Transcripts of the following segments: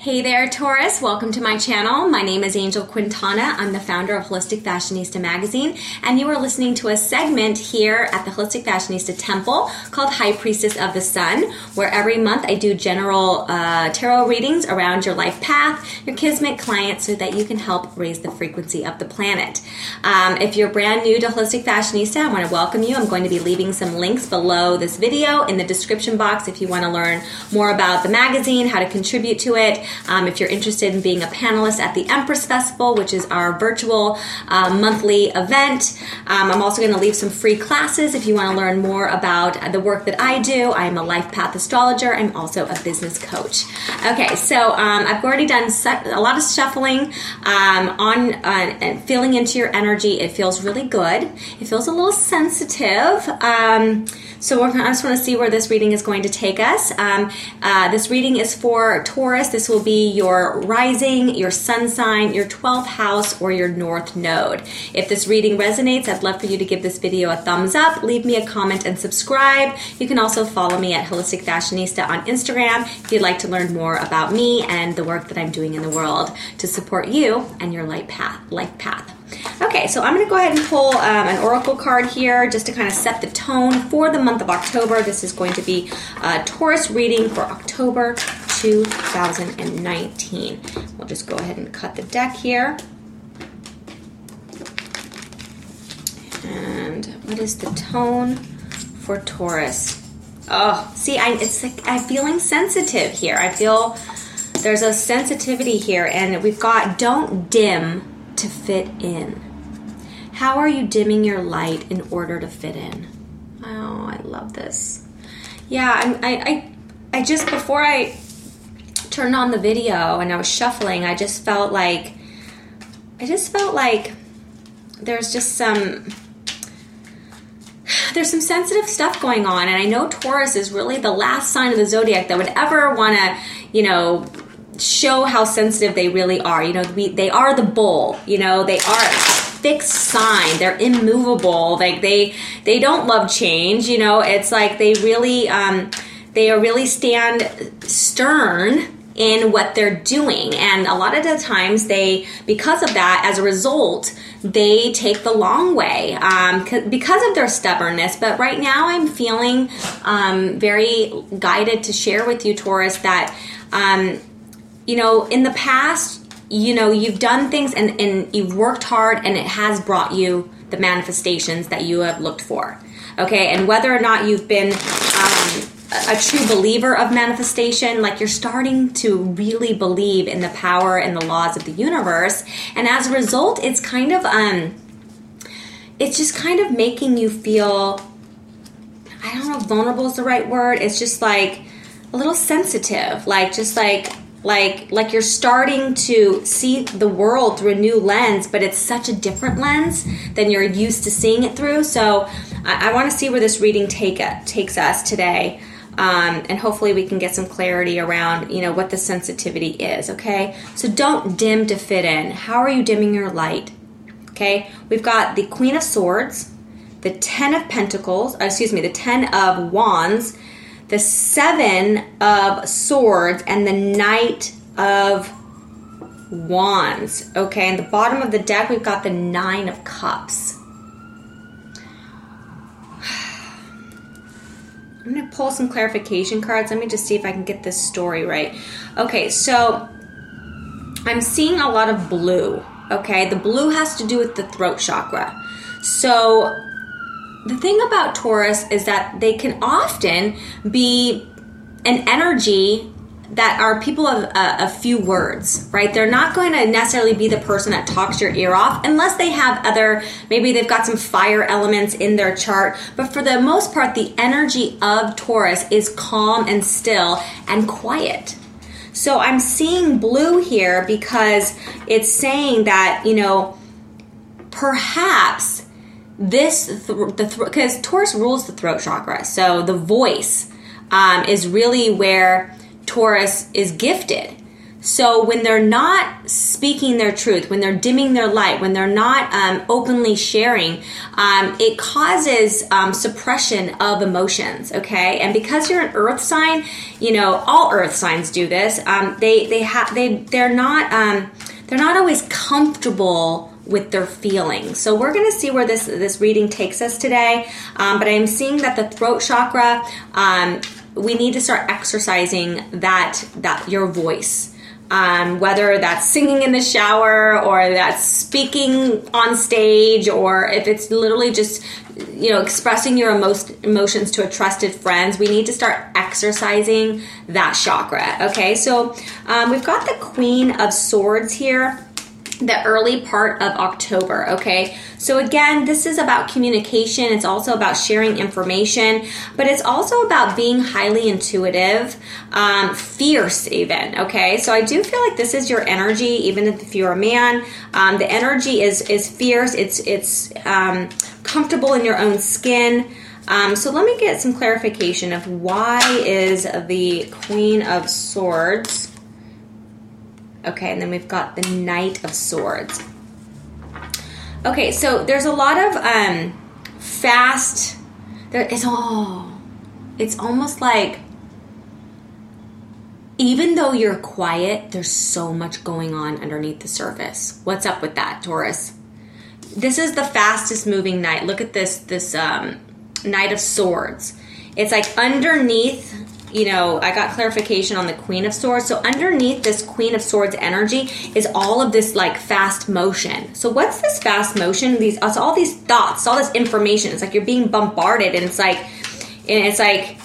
Hey there, Taurus. Welcome to my channel. My name is Angel Quintana. I'm the founder of Holistic Fashionista magazine, and you are listening to a segment here at the Holistic Fashionista Temple called High Priestess of the Sun, where every month I do general uh, tarot readings around your life path, your kismet client, so that you can help raise the frequency of the planet. Um, if you're brand new to Holistic Fashionista, I want to welcome you. I'm going to be leaving some links below this video in the description box if you want to learn more about the magazine, how to contribute to it. Um, if you're interested in being a panelist at the Empress Festival, which is our virtual uh, monthly event, um, I'm also going to leave some free classes if you want to learn more about the work that I do. I'm a life path astrologer. I'm also a business coach. Okay, so um, I've already done a lot of shuffling um, on uh, feeling into your energy. It feels really good. It feels a little sensitive. Um, so I just want to see where this reading is going to take us. Um, uh, this reading is for Taurus. This will be your rising, your sun sign, your 12th house, or your north node. If this reading resonates, I'd love for you to give this video a thumbs up, leave me a comment, and subscribe. You can also follow me at Holistic Fashionista on Instagram if you'd like to learn more about me and the work that I'm doing in the world to support you and your life path. Life path. Okay, so I'm going to go ahead and pull um, an oracle card here just to kind of set the tone for the month of October. This is going to be a Taurus reading for October 2019. We'll just go ahead and cut the deck here. And what is the tone for Taurus? Oh, see, I, it's like I'm feeling sensitive here. I feel there's a sensitivity here, and we've got don't dim to fit in. How are you dimming your light in order to fit in? Oh, I love this. Yeah, I, I, I just before I turned on the video and I was shuffling, I just felt like, I just felt like there's just some there's some sensitive stuff going on and i know taurus is really the last sign of the zodiac that would ever want to you know show how sensitive they really are. You know, we, they are the bull. You know, they are a fixed sign. They're immovable. Like they they don't love change. You know, it's like they really um, they are really stand stern in what they're doing. And a lot of the times they because of that as a result they take the long way um, because of their stubbornness. But right now i'm feeling um, very guided to share with you taurus that um, you know, in the past, you know, you've done things and, and you've worked hard and it has brought you the manifestations that you have looked for. Okay, and whether or not you've been um, a true believer of manifestation, like you're starting to really believe in the power and the laws of the universe, and as a result, it's kind of um, it's just kind of making you feel. I don't know vulnerable is the right word. It's just like a little sensitive, like just like like like you're starting to see the world through a new lens but it's such a different lens than you're used to seeing it through so i, I want to see where this reading take it, takes us today um, and hopefully we can get some clarity around you know what the sensitivity is okay so don't dim to fit in how are you dimming your light okay we've got the queen of swords the ten of pentacles uh, excuse me the ten of wands the Seven of Swords, and the Knight of Wands. Okay, and the bottom of the deck, we've got the Nine of Cups. I'm going to pull some clarification cards. Let me just see if I can get this story right. Okay, so I'm seeing a lot of blue. Okay, the blue has to do with the throat chakra. So the thing about Taurus is that they can often be an energy that are people of a, a, few words, right? They're not going to necessarily be the person that talks your ear off unless they have other, maybe they've got some fire elements in their chart. But for the most part, the energy of Taurus is calm and still and quiet. So I'm seeing blue here because it's saying that, you know, perhaps this th- the because th- Taurus rules the throat chakra, so the voice um, is really where Taurus is gifted. So when they're not speaking their truth, when they're dimming their light, when they're not um, openly sharing, um, it causes um, suppression of emotions. Okay, and because you're an Earth sign, you know all Earth signs do this. Um, they they have they they're not um, they're not always comfortable with their feelings. So we're going to see where this this reading takes us today. Um, but I'm seeing that the throat chakra. We need to start exercising that that your voice. Um, whether that's singing in the shower or that's speaking on stage or if it's literally just you know expressing your emo- emotions to a trusted friend we need to start exercising that chakra okay? So um, we've got the queen of swords here the early part of October. Okay, so again, this is about communication, it's also about sharing information, but it's also about being highly intuitive, um, fierce, even. Okay, so I do feel like this is your energy, even if you're a man. Um, the energy is is fierce. It's it's um, comfortable in your own skin. Um, so let me get some clarification of why is the Queen of Swords Okay, and then we've got the Knight of Swords. Okay, so there's a lot of um, fast. There is all. It's almost like even though you're quiet, there's so much going on underneath the surface. What's up with that, Taurus? This is the fastest moving knight. Look at this this um, Knight of Swords. It's like underneath you know, I got clarification on the Queen of Swords. So underneath this Queen of Swords energy is all of this like fast motion. So what's this fast motion? These it's all these thoughts, all this information. It's like you're being bombarded, and it's like, and it's like,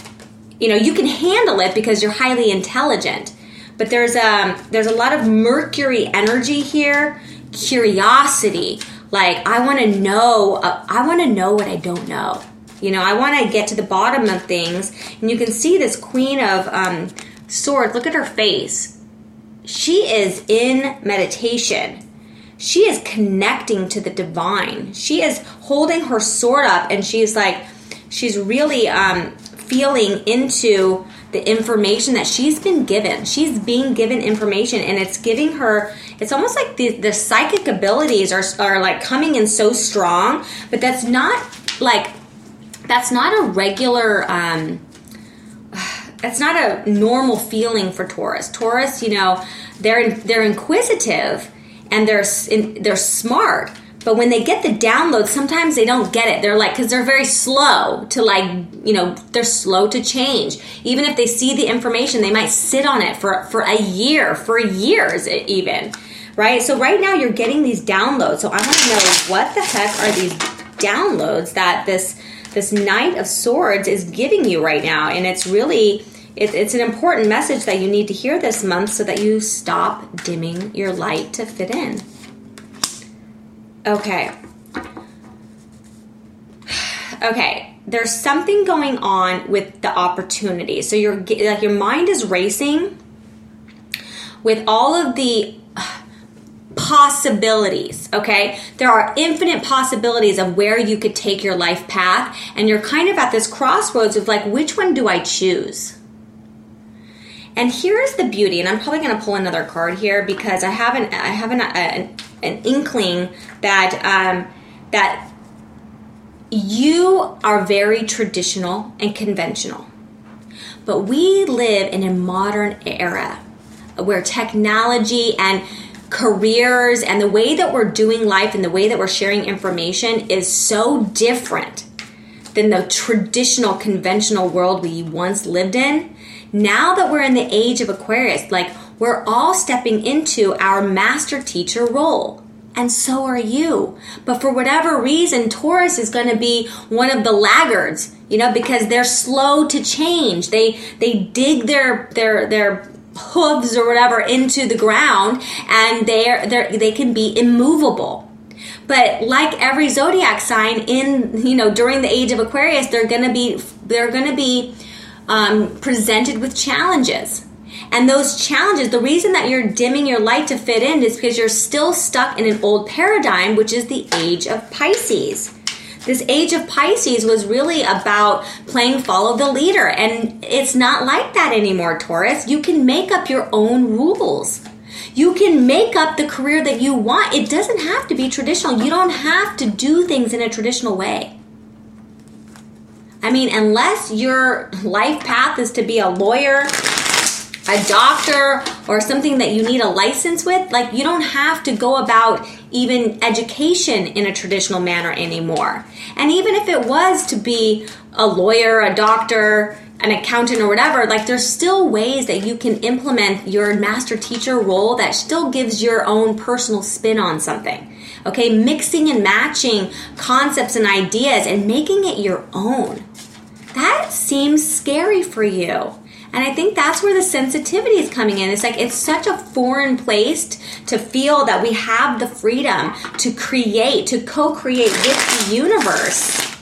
you know, you can handle it because you're highly intelligent. But there's um there's a lot of Mercury energy here, curiosity. Like I want to know, uh, I want to know what I don't know you know, I want to get to the bottom of things. And you can see this Queen of um, Swords. Look at her face. She is in meditation. She is connecting to the divine. She is holding her sword up and she's like, she's really um, feeling into the information that she's been given. She's being given information and it's giving her, it's almost like the, the psychic abilities are, are like coming in so strong, but that's not like that's not a regular um, that's not a normal feeling for Taurus. Taurus, you know, they're they're inquisitive and they're they're smart, but when they get the download, sometimes they don't get it. They're like because they're very slow to like you know they're slow to change. Even if they see the information, they might sit on it for for a year, for years even. Right. So right now you're getting these downloads. So I want to know what the heck are these downloads that this this Knight of Swords is giving you right now. And it's really, it, it's an important message that you need to hear this month so that you stop dimming your light to fit in. Okay. Okay, there's something going on with the opportunity. So your like your mind is racing with all of the possibilities, okay? There are infinite possibilities of where you could take your life path, and you're kind of at this crossroads of like, which one do I choose? And here's the beauty, and I'm probably going to pull another card here because I have an I have an, an, an inkling that um, that you are very traditional and conventional, but we live in a modern era where technology and careers and the way that we're doing life and the way that we're sharing information is so different than the traditional conventional world we once lived in. Now that we're in the age of Aquarius, like we're all stepping into our master teacher role. And so are you. But for whatever reason, Taurus is going to be one of the laggards, you know, because they're slow to change. They they dig their their their hooves or whatever into the ground and they're, they're they can be immovable. But like every zodiac sign in you know during the age of aquarius they're gonna be they're gonna be um, presented with challenges. And those challenges the reason that you're dimming your light to fit in is because you're still stuck in an old paradigm which is the age of pisces This age of Pisces was really about playing follow the leader. And it's not like that anymore, Taurus. You can make up your own rules. You can make up the career that you want. It doesn't have to be traditional. You don't have to do things in a traditional way. I mean, unless your life path is to be a lawyer, a doctor, or something that you need a license with, like you don't have to go about even education in a traditional manner anymore. And even if it was to be a lawyer, a doctor, an accountant or whatever, like there's still ways that you can implement your master teacher role that still gives your own personal spin on something. Okay, mixing and matching concepts and ideas and making it your own. That seems scary for you. And I think that's where the sensitivity is coming in. It's like it's such a foreign place to feel that we have the freedom to create, to co create with the universe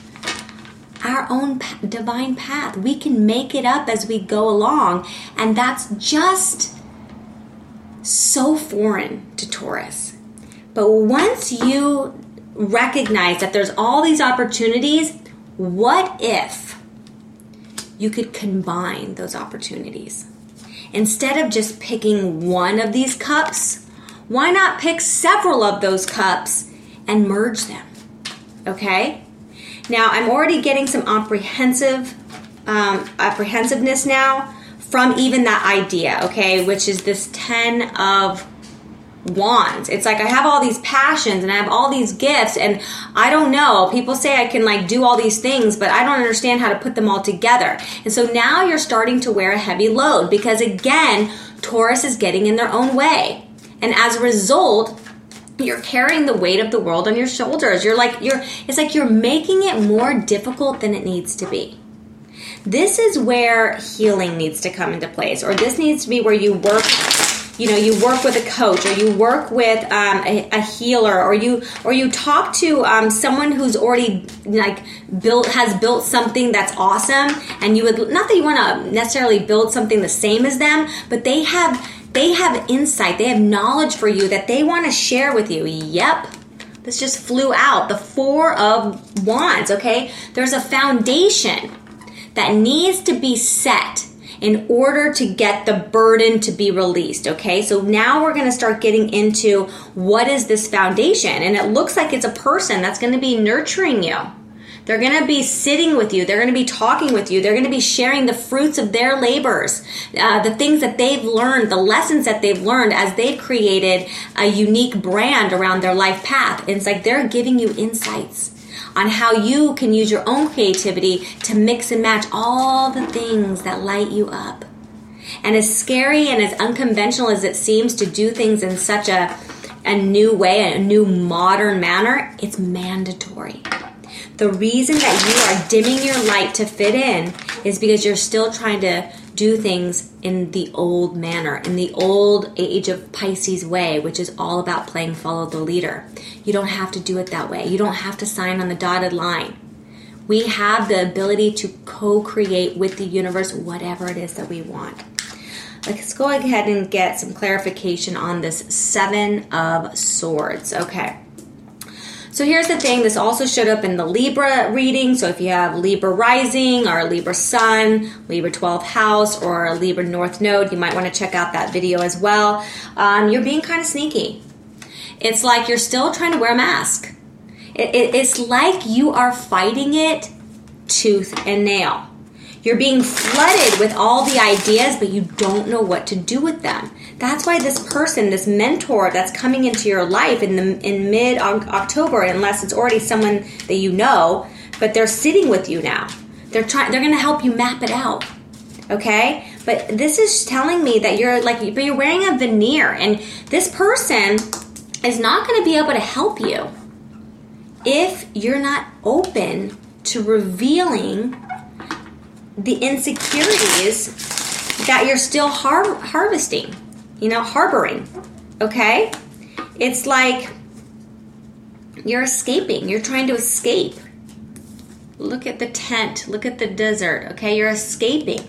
our own divine path. We can make it up as we go along. And that's just so foreign to Taurus. But once you recognize that there's all these opportunities, what if you could combine those opportunities? Instead of just picking one of these cups, why not pick several of those cups and merge them? Okay? Now, I'm already getting some apprehensive um, apprehensiveness now from even that idea, okay, which is this 10 of wands. It's like I have all these passions and I have all these gifts and I don't know. People say I can like do all these things, but I don't understand how to put them all together. And so now you're starting to wear a heavy load because again, Taurus is getting in their own way. And as a result, you're carrying the weight of the world on your shoulders. You're like you're it's like you're making it more difficult than it needs to be. This is where healing needs to come into place or this needs to be where you work you know you work with a coach or you work with um, a, a, healer or you or you talk to um, someone who's already like built has built something that's awesome and you would not that you want to necessarily build something the same as them but they have they have insight, they have knowledge for you that they want to share with you. Yep. This just flew out. The Four of Wands, okay? There's a foundation that needs to be set in order to get the burden to be released. Okay, so now we're going to start getting into what is this foundation, and it looks like it's a person that's going to be nurturing you. They're going to be sitting with you. They're going to be talking with you. They're going to be sharing the fruits of their labors, uh, the things that they've learned, the lessons that they've learned as they've created a unique brand around their life path. And it's like they're giving you insights on how you can use your own creativity to mix and match all the things that light you up. And as scary and as unconventional as it seems to do things in such a, a new way, a new modern manner, it's mandatory. The reason that you are dimming your light to fit in is because you're still trying to do things in the old manner, in the old age of Pisces way, which is all about playing follow the leader. You don't have to do it that way. You don't have to sign on the dotted line. We have the ability to co create with the universe whatever it is that we want. Let's go ahead and get some clarification on this Seven of Swords. Okay. So here's the thing this also showed up in the Libra reading. So if you have Libra rising or Libra sun, Libra 12th house, or Libra north node, you might want to check out that video as well. Um, you're being kind of sneaky. It's like you're still trying to wear a mask. It, it, it's like you are fighting it tooth and nail. You're being flooded with all the ideas, but you don't know what to do with them. That's why this person, this mentor that's coming into your life in the in mid October, unless it's already someone that you know, but they're sitting with you now. They're trying. They're going to help you map it out. Okay, but this is telling me that you're like, but you're wearing a veneer, and this person is not going to be able to help you if you're not open to revealing the insecurities that you're still har- harvesting, you know, harboring. Okay? It's like you're escaping, you're trying to escape. Look at the tent, look at the desert, okay? You're escaping.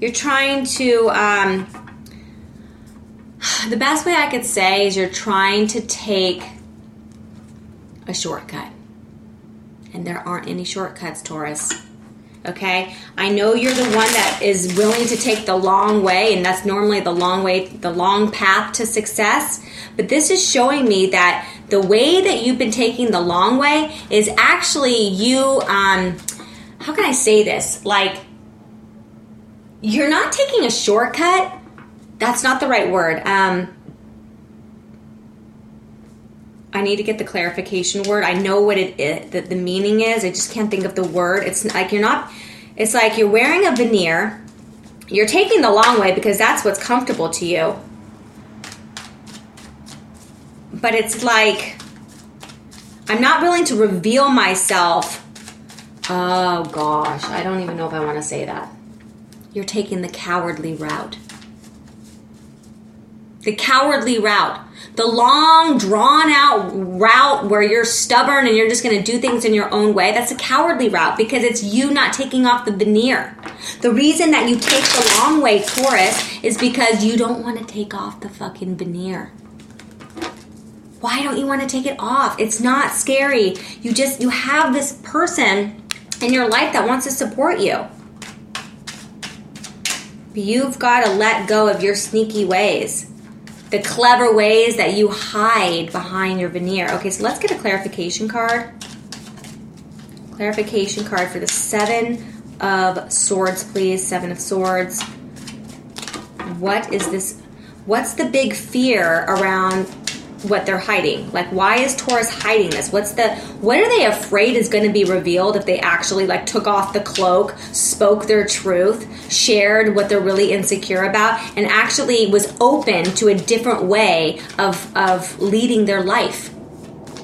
You're trying to, um, the best way I could say is you're trying to take a shortcut. And there aren't any shortcuts, Taurus. Okay? I know you're the one that is willing to take the long way, and that's normally the long way, the long path to success. But this is showing me that the way that you've been taking the long way is actually you, um, how can I say this? Like, you're not taking a shortcut. That's not the right word. Um, I need to get the clarification word. I know what it is, that the meaning is. I just can't think of the word. It's like you're not. It's like you're wearing a veneer. You're taking the long way because that's what's comfortable to you. But it's like I'm not willing to reveal myself. Oh gosh, I don't even know if I want to say that. You're taking the cowardly route. The cowardly route the long, drawn out route where you're stubborn and you're just going to do things in your own way, that's a cowardly route because it's you not taking off the veneer. The reason that you take the long way, Taurus, is because you don't want to take off the fucking veneer. Why don't you want to take it off? It's not scary. You just, you have this person in your life that wants to support you. You've got to let go of your sneaky ways the clever ways that you hide behind your veneer. Okay, so let's get a clarification card. Clarification card for the Seven of Swords, please. Seven of Swords. What is this? What's the big fear around what they're hiding. Like, why is Taurus hiding this? What's the what are they afraid is going to be revealed if they actually like took off the cloak, spoke their truth, shared what they're really insecure about, and actually was open to a different way of of leading their life,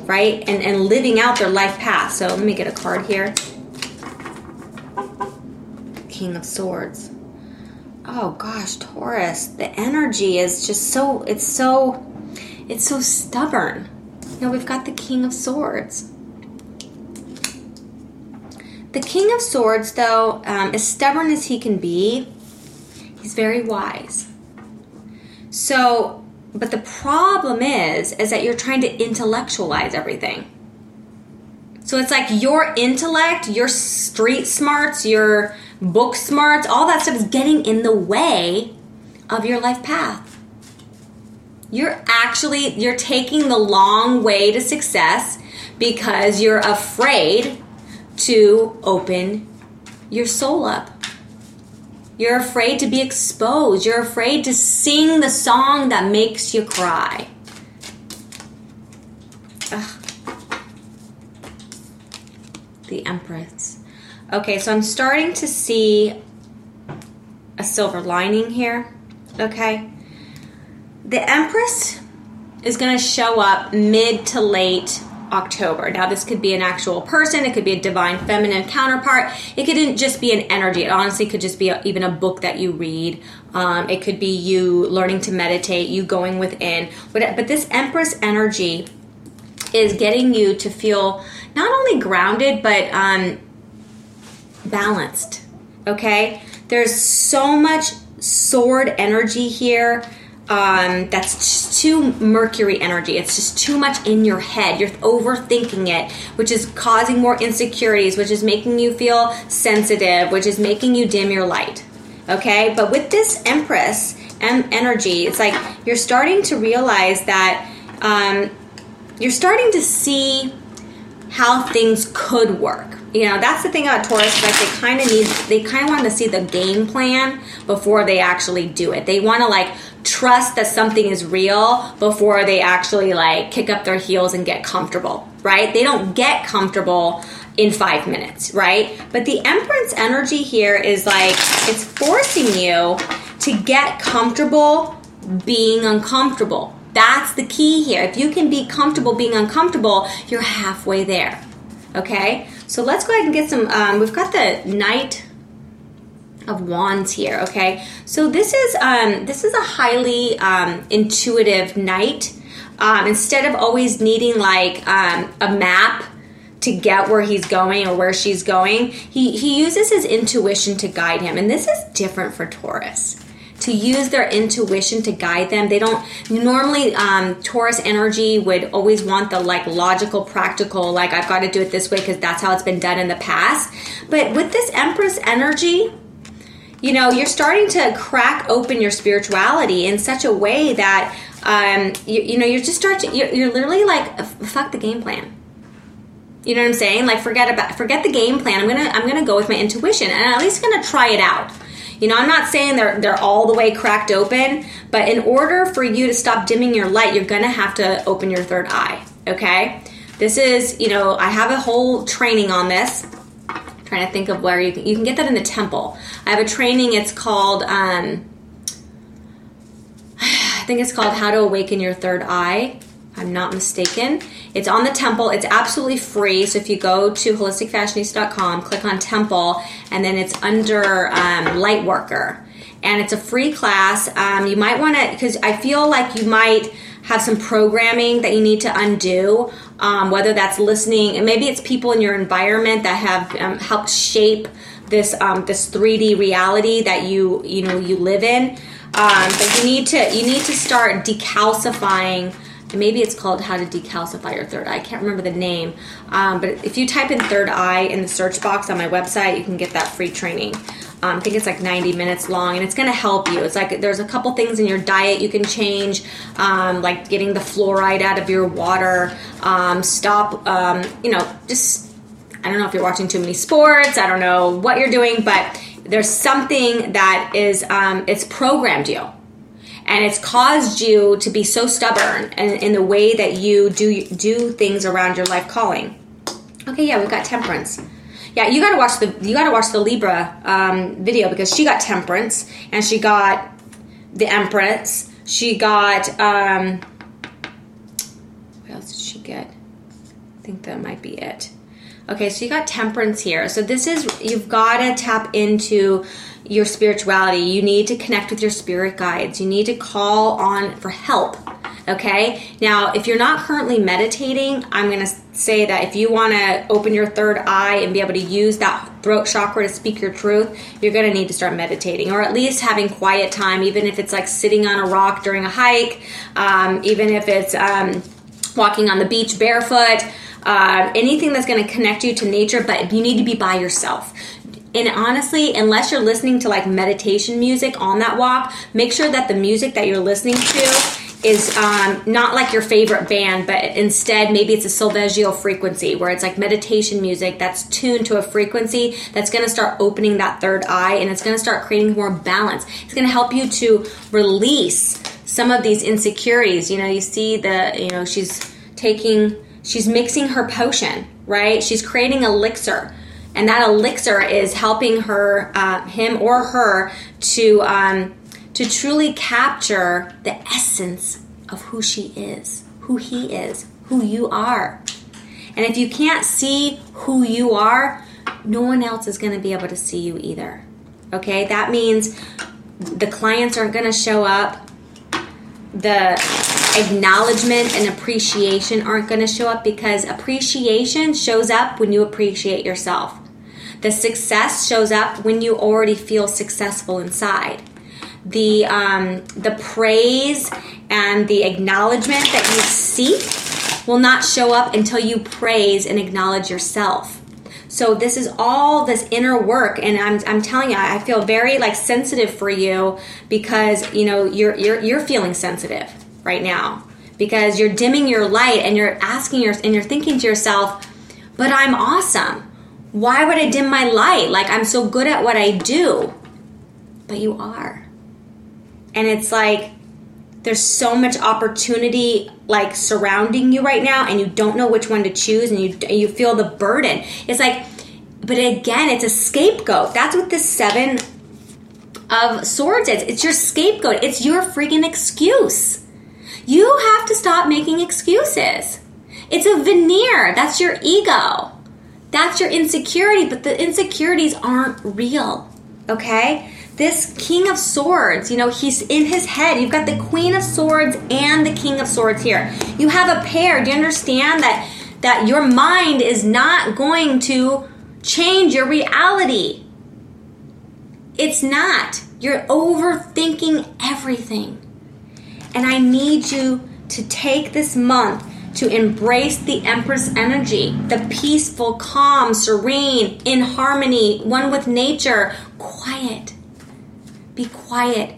right? And and living out their life path. So let me get a card here. King of Swords. Oh gosh, Taurus, the energy is just so it's so it's so stubborn. Now we've got the King of Swords. The King of Swords, though, um, as stubborn as he can be, he's very wise. So, but the problem is, is that you're trying to intellectualize everything. So it's like your intellect, your street smarts, your book smarts, all that stuff is getting in the way of your life path you're actually you're taking the long way to success because you're afraid to open your soul up. You're afraid to be exposed. You're afraid to sing the song that makes you cry. Ugh. The Empress. Okay, so I'm starting to see a silver lining here. Okay the Empress is going to show up mid to late October. Now, this could be an actual person, it could be a divine feminine counterpart, it could just be an energy. It honestly could just be a, even a book that you read. Um, it could be you learning to meditate, you going within. But, but this Empress energy is getting you to feel not only grounded, but um, balanced. Okay? There's so much sword energy here um, that's just too mercury energy. It's just too much in your head. You're overthinking it, which is causing more insecurities, which is making you feel sensitive, which is making you dim your light. Okay, but with this Empress energy, it's like you're starting to realize that um, you're starting to see how things could work you know that's the thing about Taurus. Like they kind of need, they kind of want to see the game plan before they actually do it. They want to like trust that something is real before they actually like kick up their heels and get comfortable, right? They don't get comfortable in five minutes, right? But the Empress energy here is like it's forcing you to get comfortable being uncomfortable. That's the key here. If you can be comfortable being uncomfortable, you're halfway there. Okay, so let's go ahead and get some. Um, we've got the Knight of Wands here. Okay, so this is um, this is a highly um, intuitive Knight. Um, instead of always needing like um, a map to get where he's going or where she's going, he he uses his intuition to guide him, and this is different for Taurus. To use their intuition to guide them. They don't normally um, Taurus energy would always want the like logical, practical, like I've got to do it this way because that's how it's been done in the past. But with this Empress energy, you know, you're starting to crack open your spirituality in such a way that um, you, you know you're just start to, you're, you're literally like fuck the game plan. You know what I'm saying? Like forget about forget the game plan. I'm gonna I'm gonna go with my intuition and I'm at least gonna try it out. You know, I'm not saying they're they're all the way cracked open, but in order for you to stop dimming your light, you're going to have to open your third eye, okay? This is, you know, I have a whole training on this. I'm trying to think of where you can, you can get that in the temple. I have a training, it's called um I think it's called How to Awaken Your Third Eye. I'm not mistaken. It's on the temple. It's absolutely free. So if you go to holisticfashionista.com, click on temple, and then it's under um, Lightworker. And it's a free class. Um, you might want to, because I feel like you might have some programming that you need to undo, um, whether that's listening, and maybe it's people in your environment that have um, helped shape this um, this 3D reality that you you know you live in. Um, but you need to you need to start decalcifying maybe it's called how to decalcify your third eye. I can't remember the name. Um, but if you type in third eye in the search box on my website, you can get that free training. Um, I think it's like 90 minutes long and it's going to help you. It's like there's a couple things in your diet you can change, um, like getting the fluoride out of your water, um, stop, um, you know, just, I don't know if you're watching too many sports, I don't know what you're doing, but there's something that is, um, it's programmed you and it's caused you to be so stubborn in, in the way that you do do things around your life calling. Okay, yeah, we've got temperance. Yeah, you gotta watch the you gotta watch the Libra um, video because she got temperance and she got the Empress. She got um, what else did she get? I think that might be it. Okay, so you got temperance here. So this is you've got to tap into your spirituality. You need to connect with your spirit guides. You need to call on for help. Okay? Now, if you're not currently meditating, I'm going to say that if you want to open your third eye and be able to use that throat chakra to speak your truth, you're going to need to start meditating or at least having quiet time, even if it's like sitting on a rock during a hike, um, even if it's um, walking on the beach barefoot. Uh, anything that's going to connect you to nature, but you need to be by yourself and honestly, unless you're listening to like meditation music on that walk, make sure that the music that you're listening to is um, not like your favorite band, but instead maybe it's a Solfeggio frequency where it's like meditation music that's tuned to a frequency that's going to start opening that third eye and it's going to start creating more balance. It's going to help you to release some of these insecurities. You know, you see the, you know, she's taking, she's mixing her potion, right? She's creating elixir and that elixir is helping her, uh, him or her, to um, to truly capture the essence of who she is, who he is, who you are. And if you can't see who you are, no one else is going to be able to see you either. Okay, that means the clients aren't going to show up. The acknowledgement and appreciation aren't going to show up because appreciation shows up when you appreciate yourself. The success shows up when you already feel successful inside. The um, the praise and the acknowledgement that you seek will not show up until you praise and acknowledge yourself. So this is all this inner work, and I'm, I'm telling you, I feel very like sensitive for you because you know you're you're you're feeling sensitive right now because you're dimming your light and you're asking your and you're thinking to yourself, but I'm awesome why would I dim my light? Like, I'm so good at what I do. But you are. And it's like, there's so much opportunity like surrounding you right now and you don't know which one to choose and you you feel the burden. It's like but again it's a scapegoat. That's what the seven of swords is. It's your scapegoat. It's your freaking excuse. You have to stop making excuses. It's a veneer. That's your ego. That's your insecurity, but the insecurities aren't real. Okay? This King of Swords, you know, he's in his head. You've got the Queen of Swords and the King of Swords here. You have a pair. Do you understand that that your mind is not going to change your reality? It's not. You're overthinking everything. And I need you to take this month to embrace the Empress energy, the peaceful, calm, serene, in harmony, one with nature, quiet. Be quiet.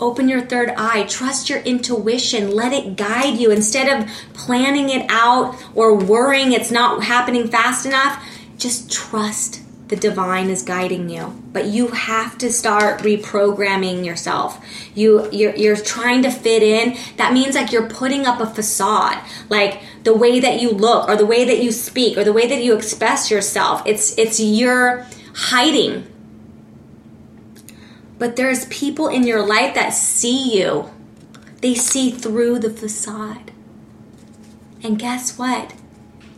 Open your third eye. Trust your intuition. Let it guide you instead of planning it out or worrying it's not happening fast enough. Just trust the divine is guiding you but you have to start reprogramming yourself you you're, you're trying to fit in that means like you're putting up a facade like the way that you look or the way that you speak or the way that you express yourself it's it's you're hiding but there's people in your life that see you they see through the facade and guess what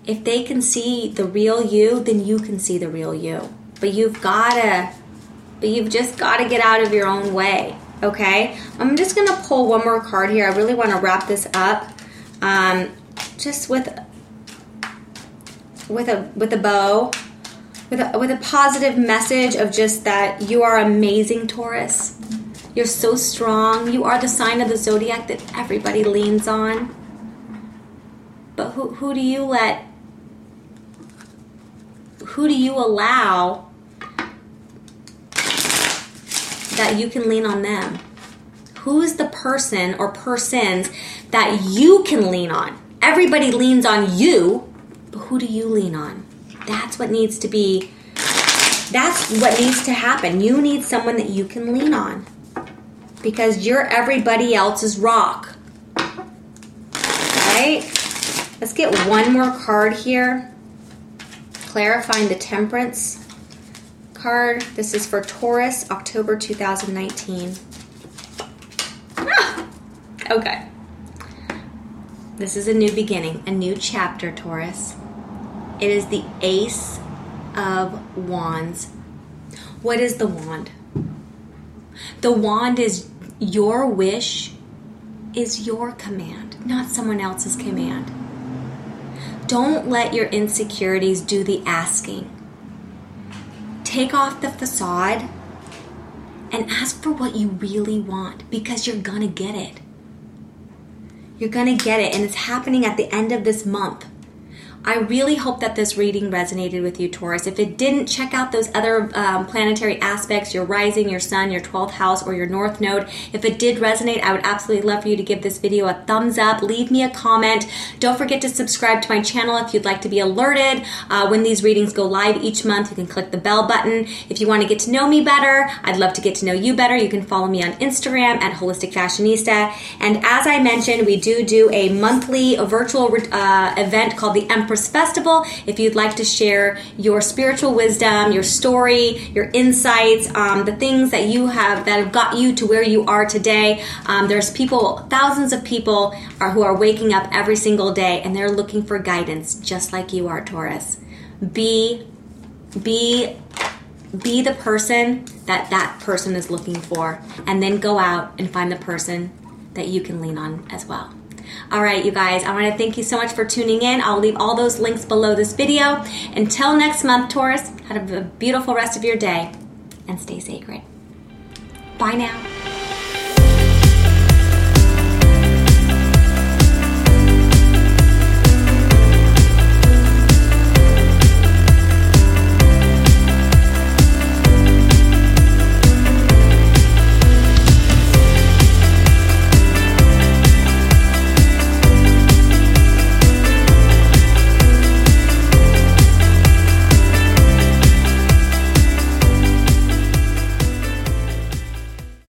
if they can see the real you, then you can see the real you. But you've gotta, but you've just gotta get out of your own way. Okay, I'm just gonna pull one more card here. I really want to wrap this up, um, just with with a with a bow, with a, with a positive message of just that you are amazing, Taurus. You're so strong. You are the sign of the zodiac that everybody leans on. But who who do you let who do you allow that you can lean on them? Who's the person or persons that you can lean on? Everybody leans on you, but who do you lean on? That's what needs to be, that's what needs to happen. You need someone that you can lean on because you're everybody else's rock. Right? Let's get one more card here clarifying the temperance card. This is for Taurus, October 2019. Ah, okay. This is a new beginning, a new chapter, Taurus. It is the Ace of Wands. What is the wand? The wand is your wish, is your command, not someone else's command. Don't let your insecurities do the asking. Take off the facade and ask for what you really want because you're gonna get it. You're gonna get it, and it's happening at the end of this month. I really hope that this reading resonated with you, Taurus. If it didn't, check out those other um, planetary aspects your rising, your sun, your 12th house, or your north node. If it did resonate, I would absolutely love for you to give this video a thumbs up, leave me a comment. Don't forget to subscribe to my channel if you'd like to be alerted uh, when these readings go live each month. You can click the bell button. If you want to get to know me better, I'd love to get to know you better. You can follow me on Instagram at Holistic Fashionista. And as I mentioned, we do do a monthly virtual uh, event called the Emperor Empress Festival. If you'd like to share your spiritual wisdom, your story, your insights, um, the things that you have that have got you to where you are today, um, there's people, thousands of people are, who are waking up every single day and they're looking for guidance, just like you are, Taurus. Be, be be the person that that person is looking for and then go out and find the person that you can lean on as well all right, you guys, I want to thank you so much for tuning in. I'll leave all those links below this video. Until next month, Taurus, have a beautiful rest of your day and stay sacred. Bye now.